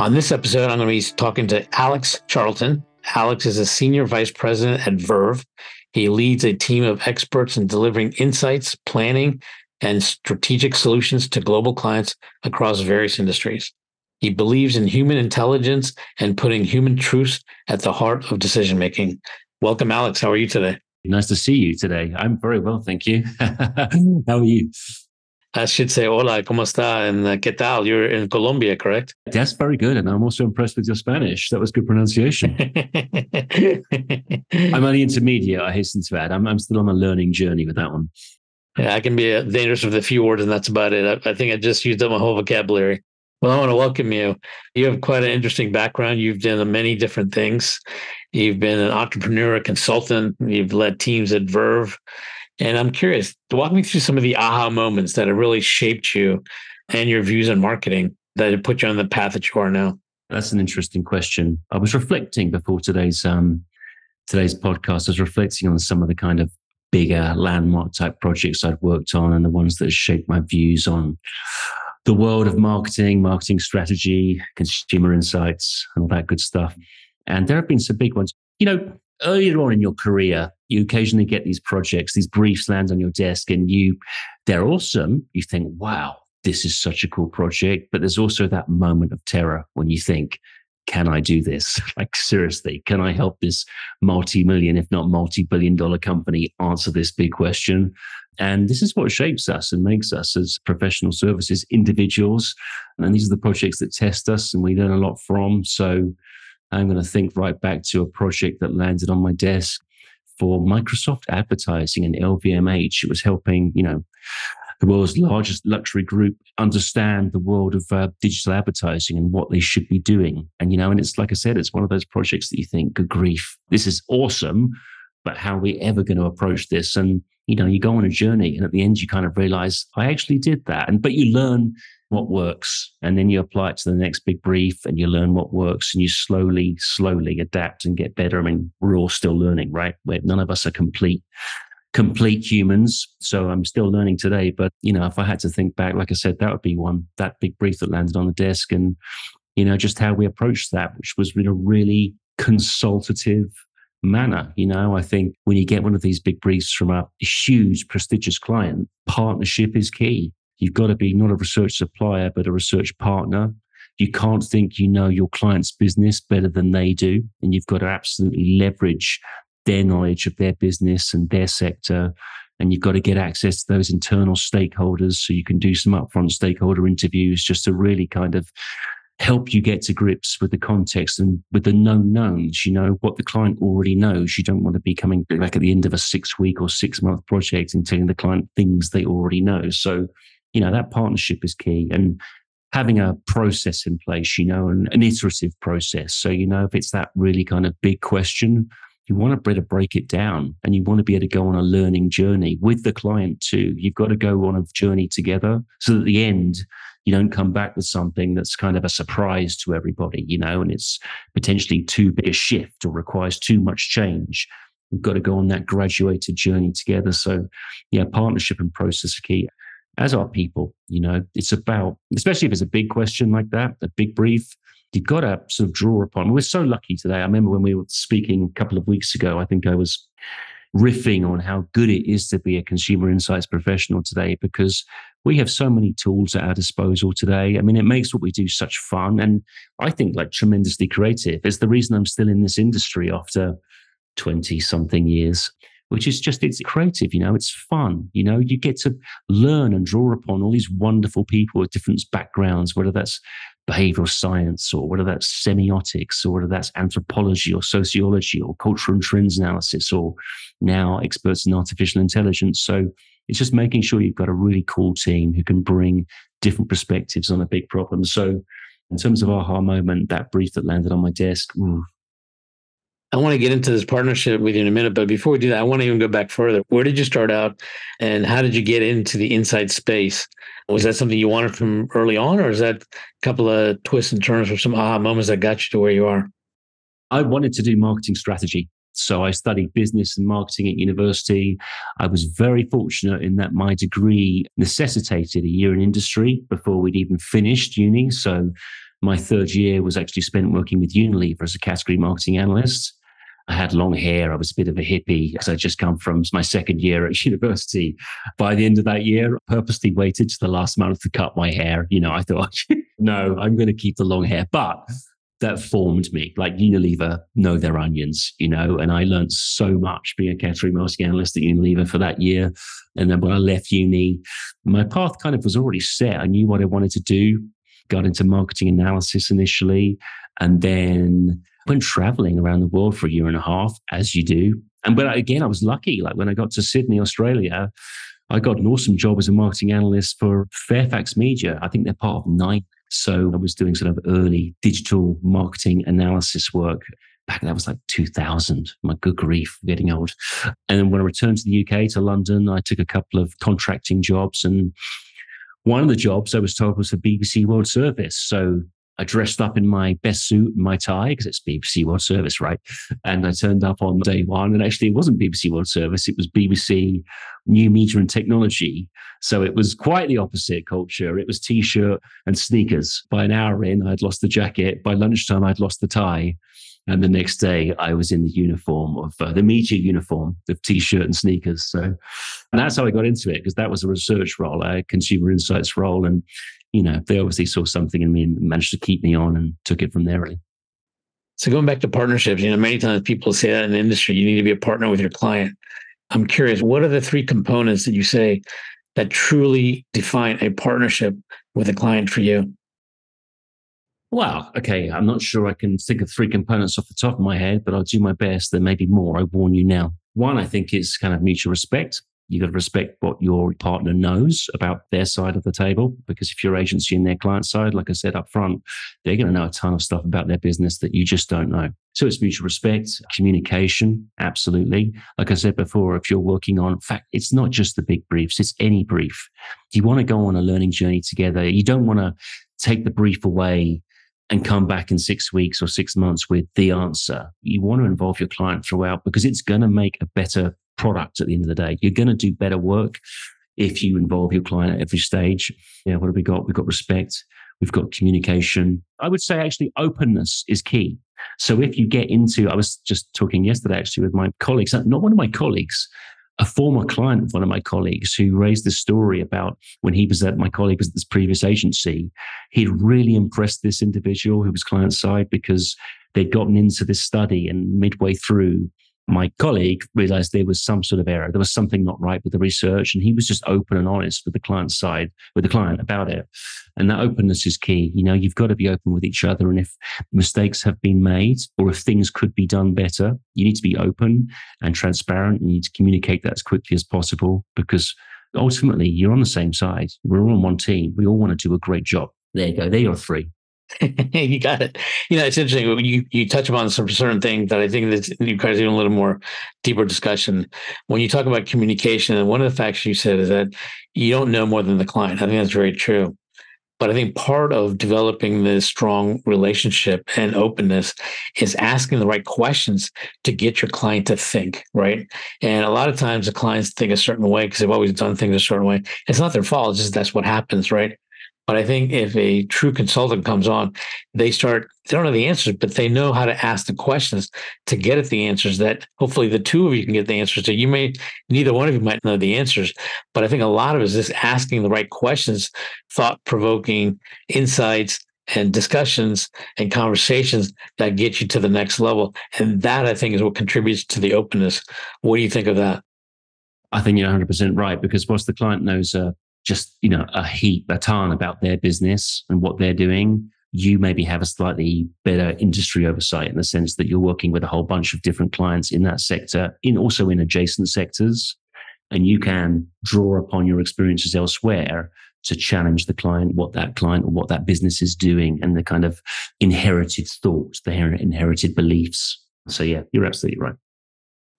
On this episode, I'm going to be talking to Alex Charlton. Alex is a senior vice president at Verve. He leads a team of experts in delivering insights, planning, and strategic solutions to global clients across various industries. He believes in human intelligence and putting human truths at the heart of decision making. Welcome, Alex. How are you today? Nice to see you today. I'm very well, thank you. How are you? I should say hola, ¿cómo está? And uh, ¿qué tal? You're in Colombia, correct? That's very good. And I'm also impressed with your Spanish. That was good pronunciation. I'm only intermediate, I hasten to add. I'm, I'm still on a learning journey with that one. Yeah, I can be uh, dangerous with a few words, and that's about it. I, I think I just used up my whole vocabulary. Well, I want to welcome you. You have quite an interesting background. You've done many different things. You've been an entrepreneur, a consultant. You've led teams at Verve. And I'm curious, walk me through some of the aha moments that have really shaped you and your views on marketing that have put you on the path that you are now. That's an interesting question. I was reflecting before today's um, today's podcast. I was reflecting on some of the kind of bigger landmark type projects I've worked on and the ones that shaped my views on the world of marketing, marketing strategy, consumer insights, and all that good stuff. And there have been some big ones. You know, earlier on in your career, you occasionally get these projects, these briefs land on your desk, and you they're awesome. You think, wow, this is such a cool project. But there's also that moment of terror when you think, can I do this? like, seriously, can I help this multi million, if not multi billion dollar company answer this big question? And this is what shapes us and makes us as professional services individuals. And these are the projects that test us and we learn a lot from. So I'm going to think right back to a project that landed on my desk for Microsoft advertising and LVMH. It was helping, you know, the world's largest luxury group understand the world of uh, digital advertising and what they should be doing. And, you know, and it's like I said, it's one of those projects that you think, good grief, this is awesome, but how are we ever going to approach this? And, you know, you go on a journey and at the end you kind of realize I actually did that. And, but you learn what works and then you apply it to the next big brief and you learn what works and you slowly slowly adapt and get better i mean we're all still learning right We're, none of us are complete complete humans so i'm still learning today but you know if i had to think back like i said that would be one that big brief that landed on the desk and you know just how we approached that which was in a really consultative manner. You know, I think when you get one of these big briefs from a huge, prestigious client, partnership is key. You've got to be not a research supplier, but a research partner. You can't think you know your client's business better than they do. And you've got to absolutely leverage their knowledge of their business and their sector. And you've got to get access to those internal stakeholders so you can do some upfront stakeholder interviews just to really kind of help you get to grips with the context and with the known knowns, you know, what the client already knows. You don't want to be coming back at the end of a six week or six month project and telling the client things they already know. So you know, that partnership is key and having a process in place, you know, an, an iterative process. So, you know, if it's that really kind of big question, you want to be able to break it down and you want to be able to go on a learning journey with the client too. You've got to go on a journey together so that at the end, you don't come back with something that's kind of a surprise to everybody, you know, and it's potentially too big a shift or requires too much change. We've got to go on that graduated journey together. So, yeah, partnership and process are key as are people. You know, it's about, especially if it's a big question like that, a big brief, you've got to sort of draw upon. We're so lucky today. I remember when we were speaking a couple of weeks ago, I think I was riffing on how good it is to be a consumer insights professional today because we have so many tools at our disposal today. I mean, it makes what we do such fun and I think like tremendously creative. It's the reason I'm still in this industry after 20 something years which is just it's creative you know it's fun you know you get to learn and draw upon all these wonderful people with different backgrounds whether that's behavioral science or whether that's semiotics or whether that's anthropology or sociology or cultural and trends analysis or now experts in artificial intelligence. So it's just making sure you've got a really cool team who can bring different perspectives on a big problem. So in terms of aha moment that brief that landed on my desk ooh, I want to get into this partnership with you in a minute, but before we do that, I want to even go back further. Where did you start out and how did you get into the inside space? Was that something you wanted from early on, or is that a couple of twists and turns or some aha moments that got you to where you are? I wanted to do marketing strategy. So I studied business and marketing at university. I was very fortunate in that my degree necessitated a year in industry before we'd even finished uni. So my third year was actually spent working with Unilever as a category marketing analyst. I had long hair. I was a bit of a hippie because I'd just come from my second year at university. By the end of that year, I purposely waited to the last month to cut my hair. You know, I thought, no, I'm going to keep the long hair. But that formed me. Like Unilever know their onions, you know, and I learned so much being a category marketing analyst at Unilever for that year. And then when I left uni, my path kind of was already set. I knew what I wanted to do, got into marketing analysis initially, and then went traveling around the world for a year and a half, as you do. And but mm-hmm. again, I was lucky. Like when I got to Sydney, Australia, I got an awesome job as a marketing analyst for Fairfax Media. I think they're part of Nine so I was doing sort of early digital marketing analysis work. Back that was like 2000. My good grief, getting old. And then when I returned to the UK to London, I took a couple of contracting jobs. And one of the jobs I was told was for BBC World Service. So I dressed up in my best suit and my tie because it's BBC World Service, right? And I turned up on day one, and actually it wasn't BBC World Service; it was BBC New Media and Technology. So it was quite the opposite culture. It was t-shirt and sneakers. By an hour in, I'd lost the jacket. By lunchtime, I'd lost the tie. And the next day, I was in the uniform of uh, the media uniform of t-shirt and sneakers. So, and that's how I got into it because that was a research role, a consumer insights role, and you know, they obviously saw something in me and managed to keep me on and took it from there really. So going back to partnerships, you know, many times people say that in the industry, you need to be a partner with your client. I'm curious, what are the three components that you say that truly define a partnership with a client for you? Well, okay, I'm not sure I can think of three components off the top of my head, but I'll do my best. There may be more. I warn you now. One, I think, is kind of mutual respect you got to respect what your partner knows about their side of the table. Because if your agency and their client side, like I said up front, they're going to know a ton of stuff about their business that you just don't know. So it's mutual respect, communication, absolutely. Like I said before, if you're working on, in fact, it's not just the big briefs, it's any brief. You want to go on a learning journey together. You don't want to take the brief away and come back in six weeks or six months with the answer. You want to involve your client throughout because it's going to make a better product at the end of the day. You're going to do better work if you involve your client at every stage. Yeah, what have we got? We've got respect. We've got communication. I would say actually openness is key. So if you get into, I was just talking yesterday actually with my colleagues, uh, not one of my colleagues, a former client of one of my colleagues who raised the story about when he was at my colleague was at this previous agency, he'd really impressed this individual who was client side because they'd gotten into this study and midway through my colleague realized there was some sort of error. There was something not right with the research. And he was just open and honest with the client side, with the client about it. And that openness is key. You know, you've got to be open with each other. And if mistakes have been made or if things could be done better, you need to be open and transparent. You need to communicate that as quickly as possible because ultimately you're on the same side. We're all on one team. We all want to do a great job. There you go. There are three. you got it. You know, it's interesting. You you touch upon some certain things that I think that requires even a little more deeper discussion. When you talk about communication, and one of the facts you said is that you don't know more than the client. I think that's very true. But I think part of developing this strong relationship and openness is asking the right questions to get your client to think, right? And a lot of times the clients think a certain way because they've always done things a certain way. It's not their fault, it's just that's what happens, right? But I think if a true consultant comes on, they start, they don't know the answers, but they know how to ask the questions to get at the answers that hopefully the two of you can get the answers to. You may, neither one of you might know the answers, but I think a lot of it is just asking the right questions, thought provoking insights and discussions and conversations that get you to the next level. And that I think is what contributes to the openness. What do you think of that? I think you're 100% right because once the client knows uh, just, you know, a heap, a ton about their business and what they're doing, you maybe have a slightly better industry oversight in the sense that you're working with a whole bunch of different clients in that sector, in also in adjacent sectors. And you can draw upon your experiences elsewhere to challenge the client, what that client or what that business is doing and the kind of inherited thoughts, the inherited beliefs So yeah, you're absolutely right.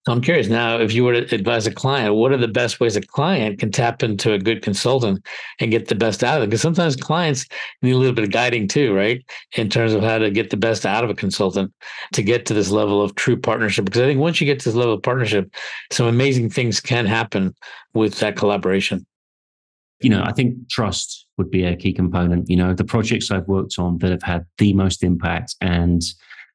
So I'm curious now, if you were to advise a client, what are the best ways a client can tap into a good consultant and get the best out of it? Because sometimes clients need a little bit of guiding too, right? In terms of how to get the best out of a consultant to get to this level of true partnership. Because I think once you get to this level of partnership, some amazing things can happen with that collaboration. You know, I think trust would be a key component. You know, the projects I've worked on that have had the most impact and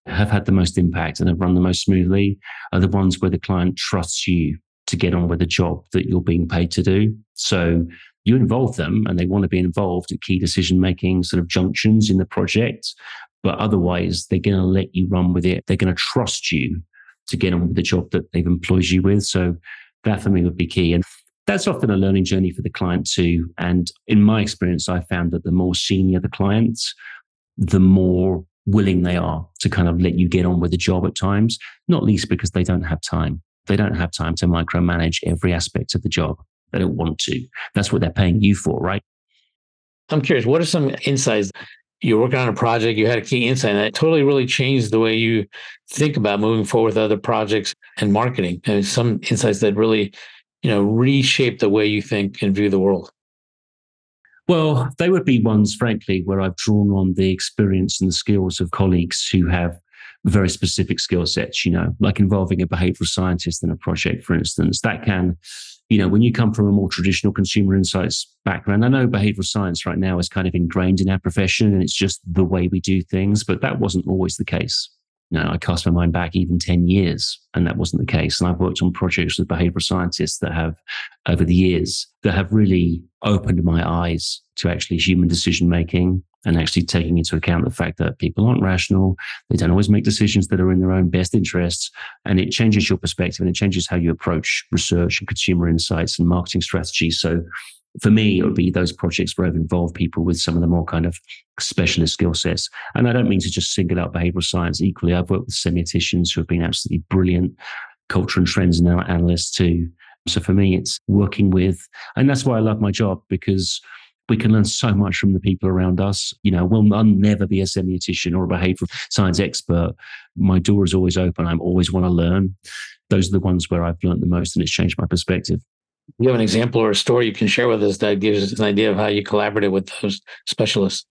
have had the most impact and have run the most smoothly are the ones where the client trusts you to get on with the job that you're being paid to do. So you involve them and they want to be involved at key decision making sort of junctions in the project. But otherwise, they're going to let you run with it. They're going to trust you to get on with the job that they've employed you with. So that for me would be key. And that's often a learning journey for the client too. And in my experience, I found that the more senior the client, the more willing they are to kind of let you get on with the job at times, not least because they don't have time. They don't have time to micromanage every aspect of the job. They don't want to. That's what they're paying you for, right? I'm curious, what are some insights? You're working on a project, you had a key insight that totally really changed the way you think about moving forward with other projects and marketing. And some insights that really, you know, reshape the way you think and view the world. Well, they would be ones, frankly, where I've drawn on the experience and the skills of colleagues who have very specific skill sets, you know, like involving a behavioral scientist in a project, for instance. That can, you know, when you come from a more traditional consumer insights background, I know behavioral science right now is kind of ingrained in our profession and it's just the way we do things, but that wasn't always the case. You know, I cast my mind back even 10 years, and that wasn't the case. And I've worked on projects with behavioral scientists that have, over the years, that have really opened my eyes to actually human decision making and actually taking into account the fact that people aren't rational. They don't always make decisions that are in their own best interests. And it changes your perspective and it changes how you approach research and consumer insights and marketing strategies. So for me, it would be those projects where I've involved people with some of the more kind of specialist skill sets. And I don't mean to just single out behavioral science equally. I've worked with semioticians who have been absolutely brilliant culture and trends and analysts too. So for me, it's working with, and that's why I love my job because we can learn so much from the people around us. You know, we'll I'll never be a semiotician or a behavioral science expert. My door is always open. I always want to learn. Those are the ones where I've learned the most and it's changed my perspective you have an example or a story you can share with us that gives us an idea of how you collaborated with those specialists?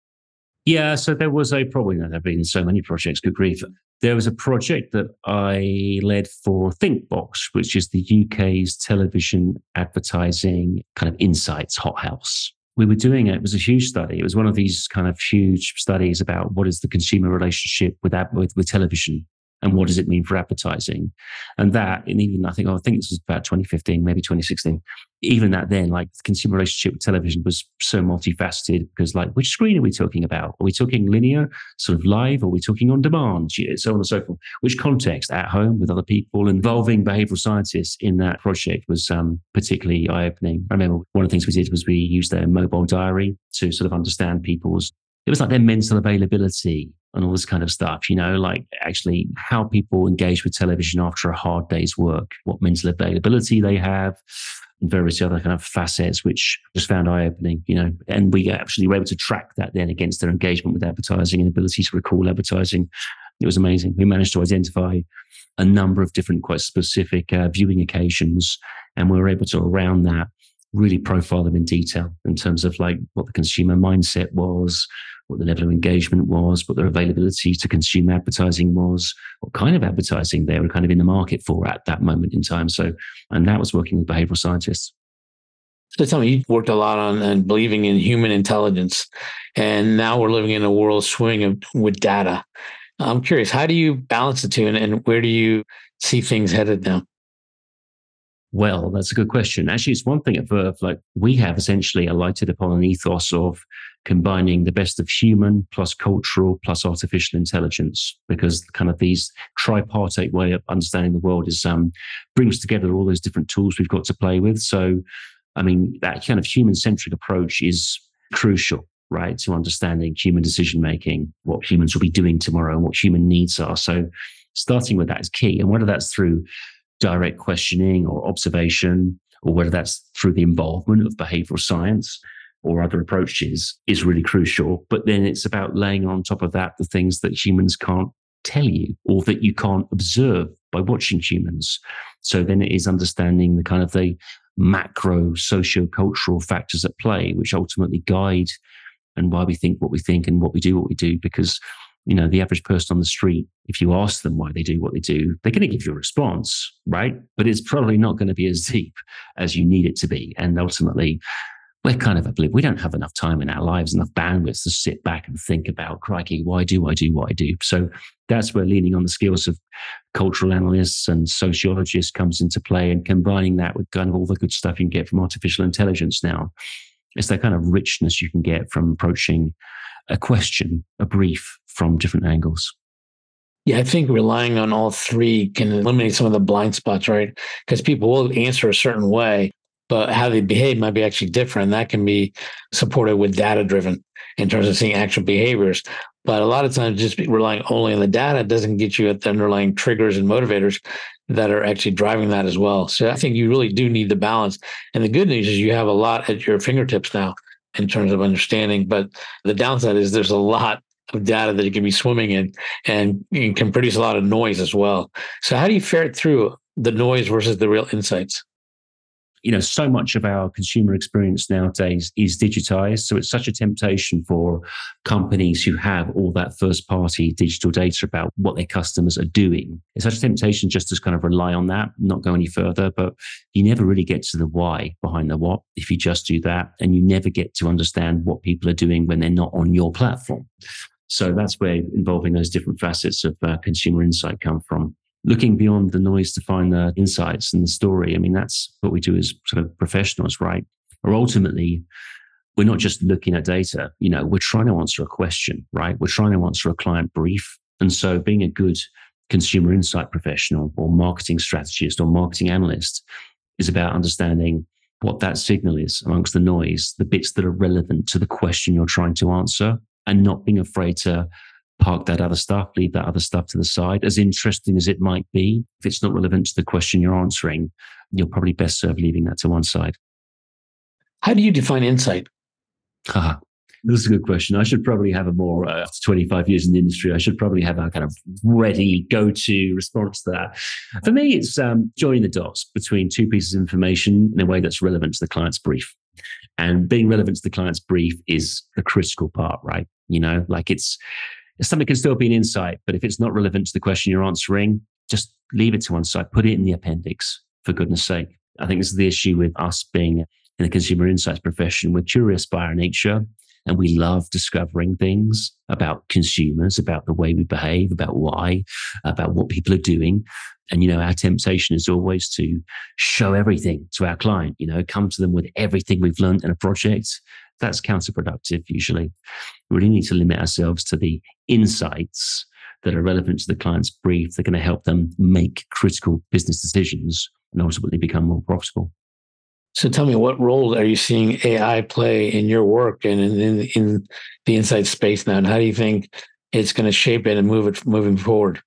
Yeah, so there was a probably there have been so many projects. Good grief! There was a project that I led for Thinkbox, which is the UK's television advertising kind of insights hothouse. We were doing it. It was a huge study. It was one of these kind of huge studies about what is the consumer relationship with with, with television and what does it mean for advertising? And that, and even I think, oh, I think this was about 2015, maybe 2016. Even that then, like the consumer relationship with television was so multifaceted because, like, which screen are we talking about? Are we talking linear, sort of live? Or are we talking on demand? So on and so forth. Which context? At home with other people? Involving behavioral scientists in that project was um, particularly eye opening. I remember one of the things we did was we used their mobile diary to sort of understand people's it was like their mental availability and all this kind of stuff, you know, like actually how people engage with television after a hard day's work, what mental availability they have, and various other kind of facets, which just found eye opening, you know. And we actually were able to track that then against their engagement with advertising and ability to recall advertising. It was amazing. We managed to identify a number of different, quite specific uh, viewing occasions, and we were able to, around that, really profile them in detail in terms of like what the consumer mindset was, what the level of engagement was, what their availability to consume advertising was, what kind of advertising they were kind of in the market for at that moment in time. So, and that was working with behavioral scientists. So tell me, you worked a lot on and believing in human intelligence, and now we're living in a world swimming with data. I'm curious, how do you balance the two, and, and where do you see things headed now? Well, that's a good question. Actually, it's one thing at Verve. Like we have essentially alighted upon an ethos of combining the best of human plus cultural plus artificial intelligence, because kind of these tripartite way of understanding the world is um, brings together all those different tools we've got to play with. So, I mean, that kind of human centric approach is crucial right, to understanding human decision making, what humans will be doing tomorrow, and what human needs are. So, starting with that is key. And whether that's through direct questioning or observation, or whether that's through the involvement of behavioral science or other approaches, is really crucial. But then it's about laying on top of that the things that humans can't tell you or that you can't observe by watching humans. So then it is understanding the kind of the macro socio-cultural factors at play, which ultimately guide and why we think what we think and what we do what we do. Because, you know, the average person on the street, if you ask them why they do what they do, they're going to give you a response, right? But it's probably not going to be as deep as you need it to be. And ultimately, we're kind of oblivious. We don't have enough time in our lives, enough bandwidth to sit back and think about, crikey, why do I do what I do? So that's where leaning on the skills of cultural analysts and sociologists comes into play and combining that with kind of all the good stuff you can get from artificial intelligence now. It's that kind of richness you can get from approaching a question, a brief from different angles. Yeah, I think relying on all three can eliminate some of the blind spots, right? Because people will answer a certain way, but how they behave might be actually different. And that can be supported with data driven in terms of seeing actual behaviors. But a lot of times, just relying only on the data doesn't get you at the underlying triggers and motivators that are actually driving that as well. So I think you really do need the balance. And the good news is you have a lot at your fingertips now in terms of understanding. But the downside is there's a lot of data that you can be swimming in and you can produce a lot of noise as well. So how do you ferret through the noise versus the real insights? you know, so much of our consumer experience nowadays is digitized. So it's such a temptation for companies who have all that first party digital data about what their customers are doing. It's such a temptation just to kind of rely on that, not go any further. But you never really get to the why behind the what if you just do that. And you never get to understand what people are doing when they're not on your platform. So that's where involving those different facets of uh, consumer insight come from looking beyond the noise to find the insights and the story. I mean, that's what we do as sort of professionals, right? Or ultimately, we're not just looking at data, you know, we're trying to answer a question, right? We're trying to answer a client brief. And so being a good consumer insight professional or marketing strategist or marketing analyst is about understanding what that signal is amongst the noise, the bits that are relevant to the question you're trying to answer, and not being afraid to park that other stuff, leave that other stuff to the side. As interesting as it might be, if it's not relevant to the question you're answering, you're probably best served leaving that to one side. How do you define insight? Ah, this is a good question. I should probably have a more, uh, after 25 years in the industry, I should probably have a kind of ready go to response to that. For me, it's um, joining the dots between two pieces of information in a way that's relevant to the client's brief. And being relevant to the client's brief is the critical part, right? You know, like it's, something can still be an insight, but if it's not relevant to the question you're answering, just leave it to one side, put it in the appendix, for goodness sake. I think this is the issue with us being in the consumer insights profession. We're curious by our nature and we love discovering things about consumers, about the way we behave, about why, about what people are doing. And, you know, our temptation is always to show everything to our client, you know, come to them with everything we've learned in a project that's counterproductive usually. We really need to limit ourselves to the insights that are relevant to the client's brief. They're going to help them make critical business decisions and ultimately become more profitable. So tell me, what role are you seeing AI play in your work and in, in, in the inside space now? And how do you think it's going to shape it and move it moving forward?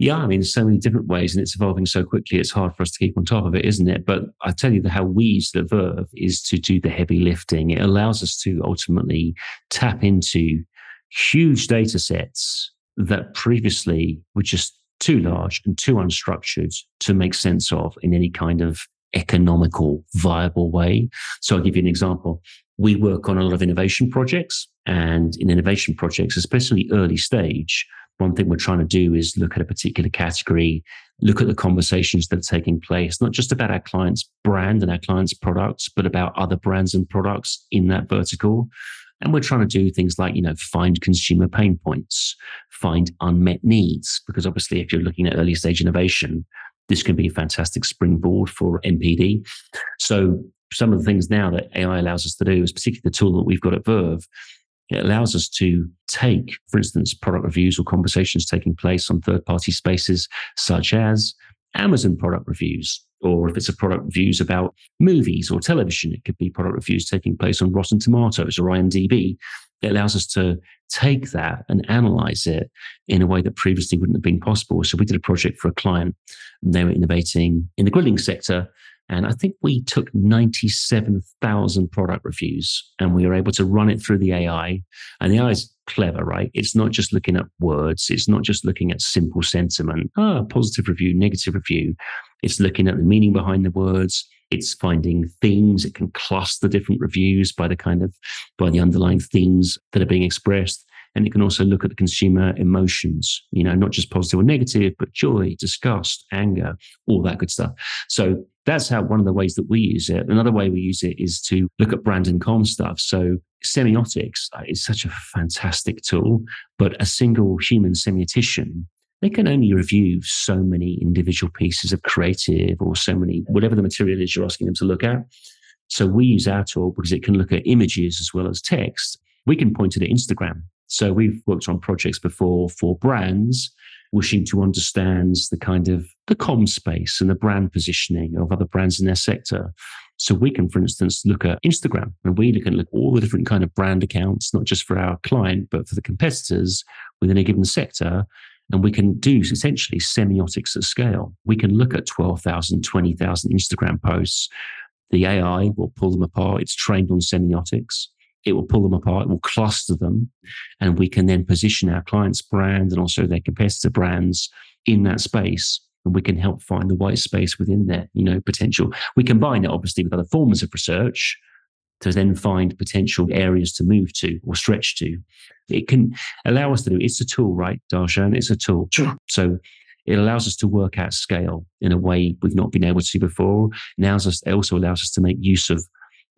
Yeah, I mean, so many different ways, and it's evolving so quickly. It's hard for us to keep on top of it, isn't it? But I tell you, how we use the Verve is to do the heavy lifting. It allows us to ultimately tap into huge data sets that previously were just too large and too unstructured to make sense of in any kind of economical, viable way. So I'll give you an example. We work on a lot of innovation projects, and in innovation projects, especially early stage, one thing we're trying to do is look at a particular category, look at the conversations that are taking place, not just about our client's brand and our client's products, but about other brands and products in that vertical. And we're trying to do things like, you know, find consumer pain points, find unmet needs, because obviously, if you're looking at early stage innovation, this can be a fantastic springboard for NPD. So some of the things now that AI allows us to do is particularly the tool that we've got at Verve it allows us to take, for instance, product reviews or conversations taking place on third party spaces such as Amazon product reviews, or if it's a product reviews about movies or television, it could be product reviews taking place on Rotten Tomatoes or IMDb. It allows us to take that and analyze it in a way that previously wouldn't have been possible. So we did a project for a client. They were innovating in the grilling sector And I think we took 97,000 product reviews and we were able to run it through the AI. And the AI is clever, right? It's not just looking at words. It's not just looking at simple sentiment, ah, positive review, negative review. It's looking at the meaning behind the words. It's finding themes. It can cluster different reviews by the kind of, by the underlying themes that are being expressed. And it can also look at the consumer emotions, you know, not just positive or negative, but joy, disgust, anger, all that good stuff. So that's how one of the ways that we use it. Another way we use it is to look at brand and com stuff. So semiotics uh, is such a fantastic tool, but a single human semiotician they can only review so many individual pieces of creative or so many, whatever the material is you're asking them to look at. So we use our tool because it can look at images as well as text. We can point to the Instagram so we've worked on projects before for brands wishing to understand the kind of the com space and the brand positioning of other brands in their sector. So we can, for instance, look at Instagram and we can look at all the different kind of brand accounts, not just for our client, but for the competitors within a given sector. And we can do essentially semiotics at scale. We can look at 12,000, 20,000 Instagram posts. The AI will pull them apart. It's trained on semiotics it will pull them apart, it will cluster them, and we can then position our clients' brands and also their competitor brands in that space. And we can help find the white space within their, you know, potential. We combine it obviously with other forms of research to then find potential areas to move to or stretch to. It can allow us to do it's a tool, right, Darshan? It's a tool. Sure. So it allows us to work at scale in a way we've not been able to before. Now it also allows us to make use of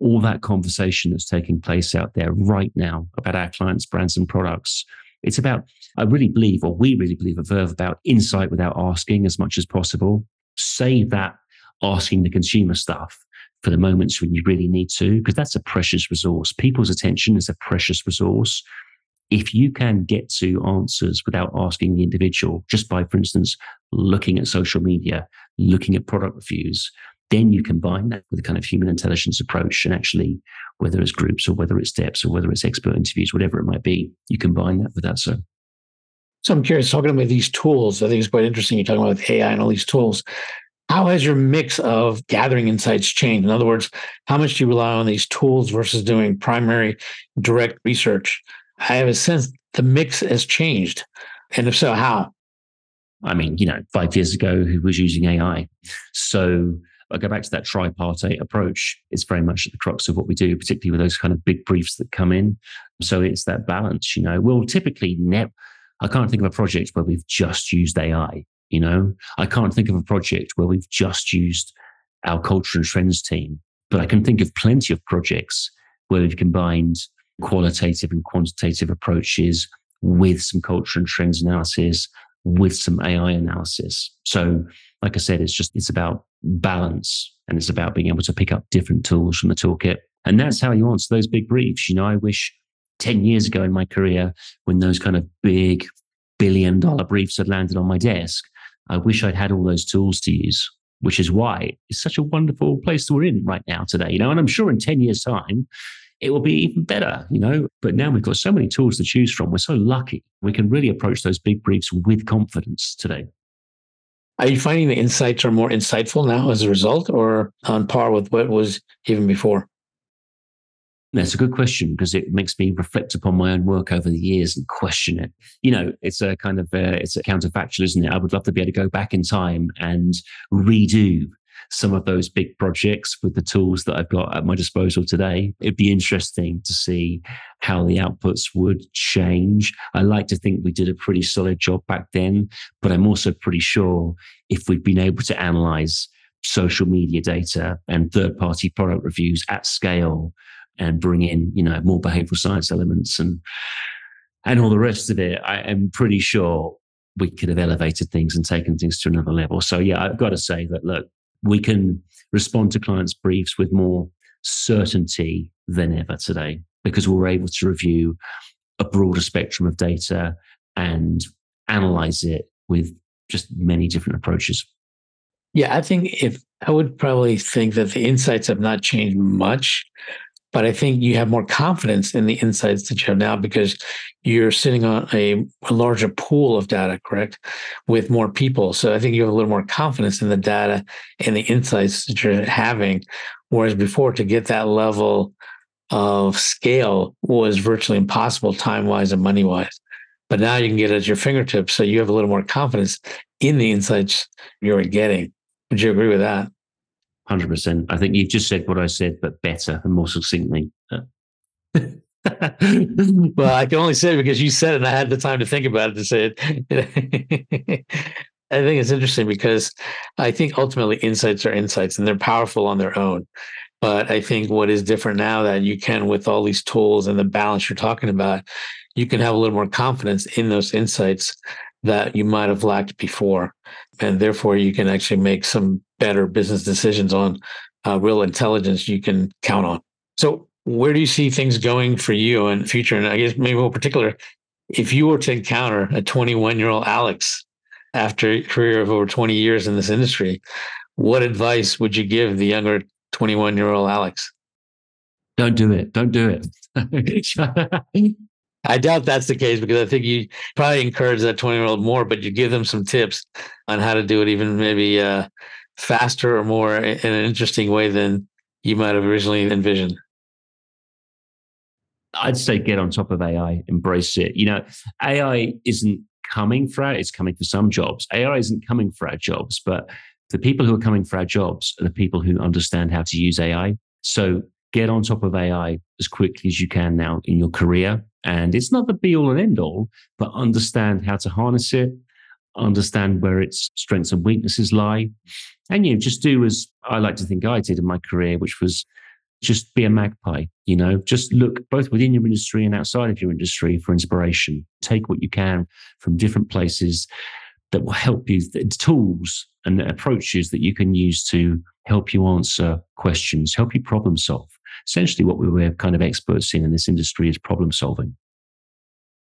all that conversation that's taking place out there right now about our clients' brands and products. It's about, I really believe, or we really believe at Verve about insight without asking as much as possible. Save that asking the consumer stuff for the moments when you really need to, because that's a precious resource. People's attention is a precious resource. If you can get to answers without asking the individual, just by, for instance, looking at social media, looking at product reviews, then you combine that with a kind of human intelligence approach and actually, whether it's groups or whether it's steps or whether it's expert interviews, whatever it might be, you combine that with that. So, so I'm curious, talking about these tools, I think it's quite interesting. You're talking about AI and all these tools. How has your mix of gathering insights changed? In other words, how much do you rely on these tools versus doing primary direct research? I have a sense the mix has changed. And if so, how? I mean, you know, five years ago, who was using AI? So I go back to that tripartite approach. It's very much at the crux of what we do, particularly with those kind of big briefs that come in. So it's that balance, you know. We'll typically never, I can't think of a project where we've just used AI, you know. I can't think of a project where we've just used our culture and trends team, but I can think of plenty of projects where we've combined qualitative and quantitative approaches with some culture and trends analysis, with some AI analysis. So, like I said, it's just, it's about balance and it's about being able to pick up different tools from the toolkit. And that's how you answer those big briefs. You know, I wish 10 years ago in my career, when those kind of big billion dollar briefs had landed on my desk, I wish I'd had all those tools to use, which is why it's such a wonderful place that we're in right now today. You know, and I'm sure in 10 years' time, it will be even better, you know. But now we've got so many tools to choose from. We're so lucky. We can really approach those big briefs with confidence today. Are you finding the insights are more insightful now as a result or on par with what was even before? That's a good question because it makes me reflect upon my own work over the years and question it. You know, it's a kind of uh, it's a counterfactual, isn't it? I would love to be able to go back in time and redo some of those big projects with the tools that I've got at my disposal today. It'd be interesting to see how the outputs would change. I like to think we did a pretty solid job back then, but I'm also pretty sure if we'd been able to analyze social media data and third party product reviews at scale and bring in, you know, more behavioral science elements and and all the rest of it, I am pretty sure we could have elevated things and taken things to another level. So yeah, I've got to say that look, we can respond to clients' briefs with more certainty than ever today because we're able to review a broader spectrum of data and analyze it with just many different approaches. Yeah, I think if I would probably think that the insights have not changed much. But I think you have more confidence in the insights that you have now because you're sitting on a, a larger pool of data, correct? With more people. So I think you have a little more confidence in the data and the insights that you're having. Whereas before, to get that level of scale was virtually impossible time wise and money wise. But now you can get it at your fingertips. So you have a little more confidence in the insights you're getting. Would you agree with that? 100%. I think you've just said what I said, but better and more succinctly. well, I can only say it because you said it and I had the time to think about it to say it. I think it's interesting because I think ultimately insights are insights and they're powerful on their own. But I think what is different now that you can, with all these tools and the balance you're talking about, you can have a little more confidence in those insights that you might have lacked before. And therefore, you can actually make some better business decisions on uh, real intelligence you can count on. So, where do you see things going for you in the future? And I guess maybe in particular, if you were to encounter a 21 year old Alex after a career of over 20 years in this industry, what advice would you give the younger 21 year old Alex? Don't do it. Don't do it. I doubt that's the case because I think you probably encourage that 20 year old more, but you give them some tips on how to do it even maybe uh, faster or more in an interesting way than you might have originally envisioned. I'd say get on top of AI, embrace it. You know, AI isn't coming for our, it's coming for some jobs. AI isn't coming for our jobs, but the people who are coming for our jobs are the people who understand how to use AI. So get on top of AI as quickly as you can now in your career. And it's not the be all and end all, but understand how to harness it, understand where its strengths and weaknesses lie. And you know, just do as I like to think I did in my career, which was just be a magpie, you know, just look both within your industry and outside of your industry for inspiration. Take what you can from different places that will help you, the tools and approaches that you can use to help you answer questions, help you problem solve essentially what we were kind of experts in in this industry is problem solving.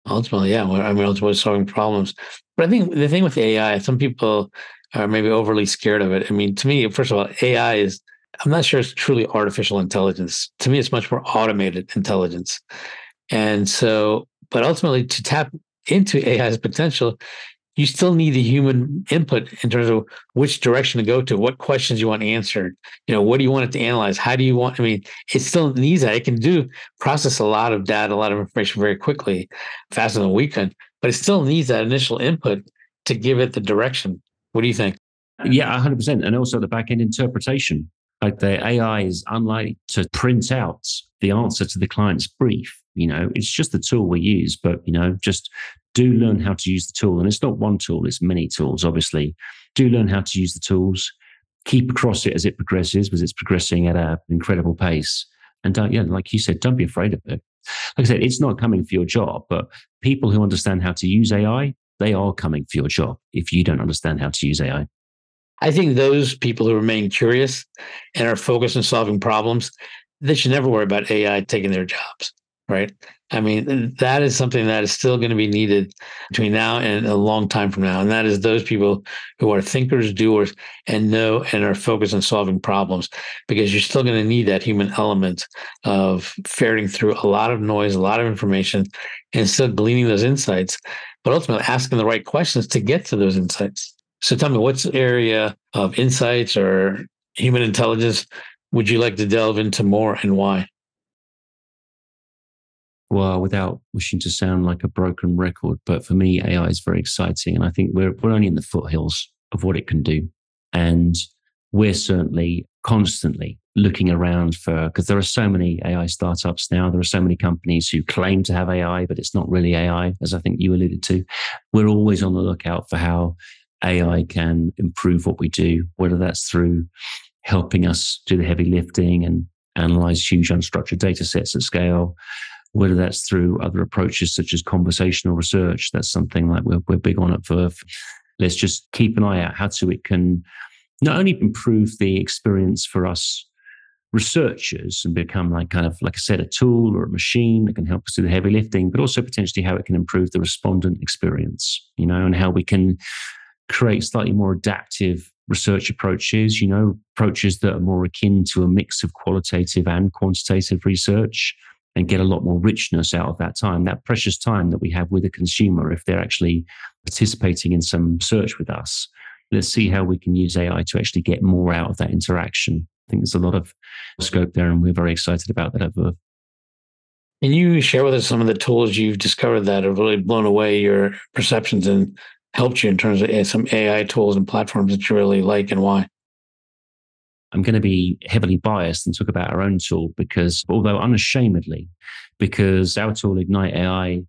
Ultimately, yeah. I mean, ultimately solving problems. But I think the thing with AI, some people are maybe overly scared of it. I mean, to me, first of all, AI is, I'm not sure it's truly artificial intelligence. To me, it's much more automated intelligence. And so, but ultimately, to tap into AI's potential, you still need the human input in terms of which direction to go to, what questions you want answered. You know, what do you want it to analyze? How do you want? I mean, it still needs that. It can do process a lot of data, a lot of information very quickly, faster than we can, but it still needs that initial input to give it the direction. What do you think? Yeah, 100%. And also the back end interpretation. Like the AI is unlikely to print out the answer to the client's brief. You know, it's just the tool we use, but, you know, just do learn how to use the tool. And it's not one tool, it's many tools, obviously. Do learn how to use the tools. Keep across it as it progresses, because it's progressing at an incredible pace. And don't, yeah, like you said, don't be afraid of it. Like I said, it's not coming for your job, but people who understand how to use AI, they are coming for your job if you don't understand how to use AI. I think those people who remain curious and are focused on solving problems, they should never worry about AI taking their jobs right? I mean, that is something that is still going to be needed between now and a long time from now. And that is those people who are thinkers, doers, and know and are focused on solving problems because you're still going to need that human element of ferreting through a lot of noise, a lot of information, and still gleaning those insights, but ultimately asking the right questions to get to those insights. So tell me, what's area of insights or human intelligence would you like to delve into more and why? well, without wishing to sound like a broken record, but for me, AI is very exciting. And I think we're, we're only in the foothills of what it can do. And we're certainly constantly looking around for, because there are so many AI startups now. There are so many companies who claim to have AI, but it's not really AI, as I think you alluded to. We're always on the lookout for how AI can improve what we do, whether that's through helping us do the heavy lifting and analyze huge unstructured data sets at scale whether that's through other approaches such as conversational research. That's something like we're, we're big on at Verve. Let's just keep an eye out how to it can not only improve the experience for us researchers and become like kind of like I said, a tool or a machine that can help us do the heavy lifting, but also potentially how it can improve the respondent experience, you know, and how we can create slightly more adaptive research approaches, you know, approaches that are more akin to a mix of qualitative and quantitative research and get a lot more richness out of that time, that precious time that we have with a consumer if they're actually participating in some search with us. Let's see how we can use AI to actually get more out of that interaction. I think there's a lot of scope there, and we're very excited about that at Verve. Can you share with us some of the tools you've discovered that have really blown away your perceptions and helped you in terms of some AI tools and platforms that you really like and why? I'm going to be heavily biased and talk about our own tool because, although unashamedly, because our tool Ignite AI,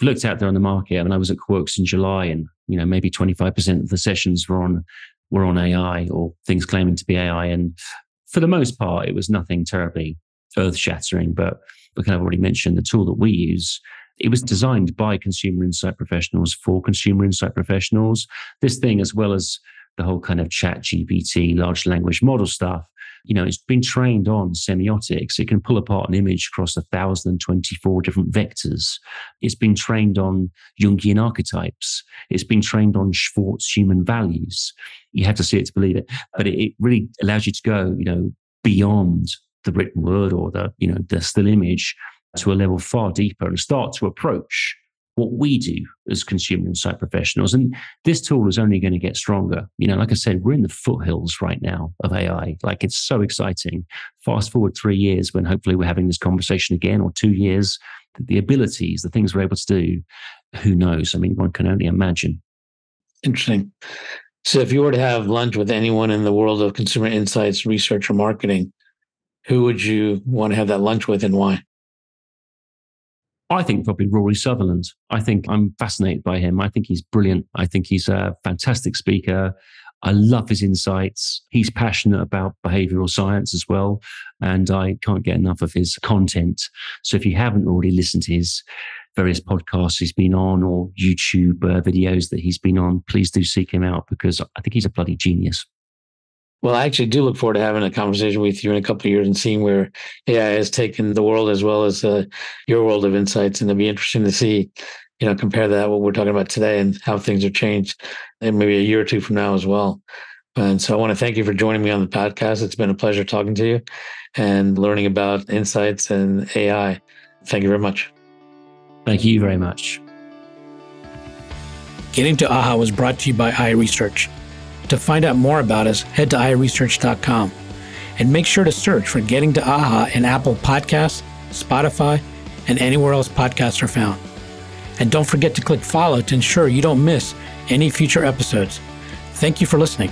I've looked out there on the market. I mean, I was at Quirks in July, and you know maybe 25% of the sessions were on were on AI or things claiming to be AI, and for the most part, it was nothing terribly earth shattering. But like I've already mentioned, the tool that we use it was designed by consumer insight professionals for consumer insight professionals. This thing, as well as the whole kind of chat GPT, large language model stuff, you know, it's been trained on semiotics. It can pull apart an image across 1,024 different vectors. It's been trained on Jungian archetypes. It's been trained on Schwartz human values. You have to see it to believe it. But it, it really allows you to go, you know, beyond the written word or the, you know, the still image to a level far deeper and start to approach what we do as consumer insight professionals. And this tool is only going to get stronger. You know, like I said, we're in the foothills right now of AI. Like it's so exciting. Fast forward three years when hopefully we're having this conversation again, or two years, the abilities, the things we're able to do, who knows? I mean, one can only imagine. Interesting. So if you were to have lunch with anyone in the world of consumer insights, research, or marketing, who would you want to have that lunch with and why? I think probably Rory Sutherland. I think I'm fascinated by him. I think he's brilliant. I think he's a fantastic speaker. I love his insights. He's passionate about behavioral science as well. And I can't get enough of his content. So if you haven't already listened to his various podcasts he's been on or YouTube uh, videos that he's been on, please do seek him out because I think he's a bloody genius. Well, I actually do look forward to having a conversation with you in a couple of years and seeing where AI has taken the world as well as uh, your world of insights. And it'll be interesting to see, you know, compare that what we're talking about today and how things have changed, and maybe a year or two from now as well. And so I want to thank you for joining me on the podcast. It's been a pleasure talking to you and learning about insights and AI. Thank you very much. Thank you very much. Getting to AHA was brought to you by iResearch. To find out more about us, head to iResearch.com and make sure to search for Getting to AHA in Apple Podcasts, Spotify, and anywhere else podcasts are found. And don't forget to click follow to ensure you don't miss any future episodes. Thank you for listening.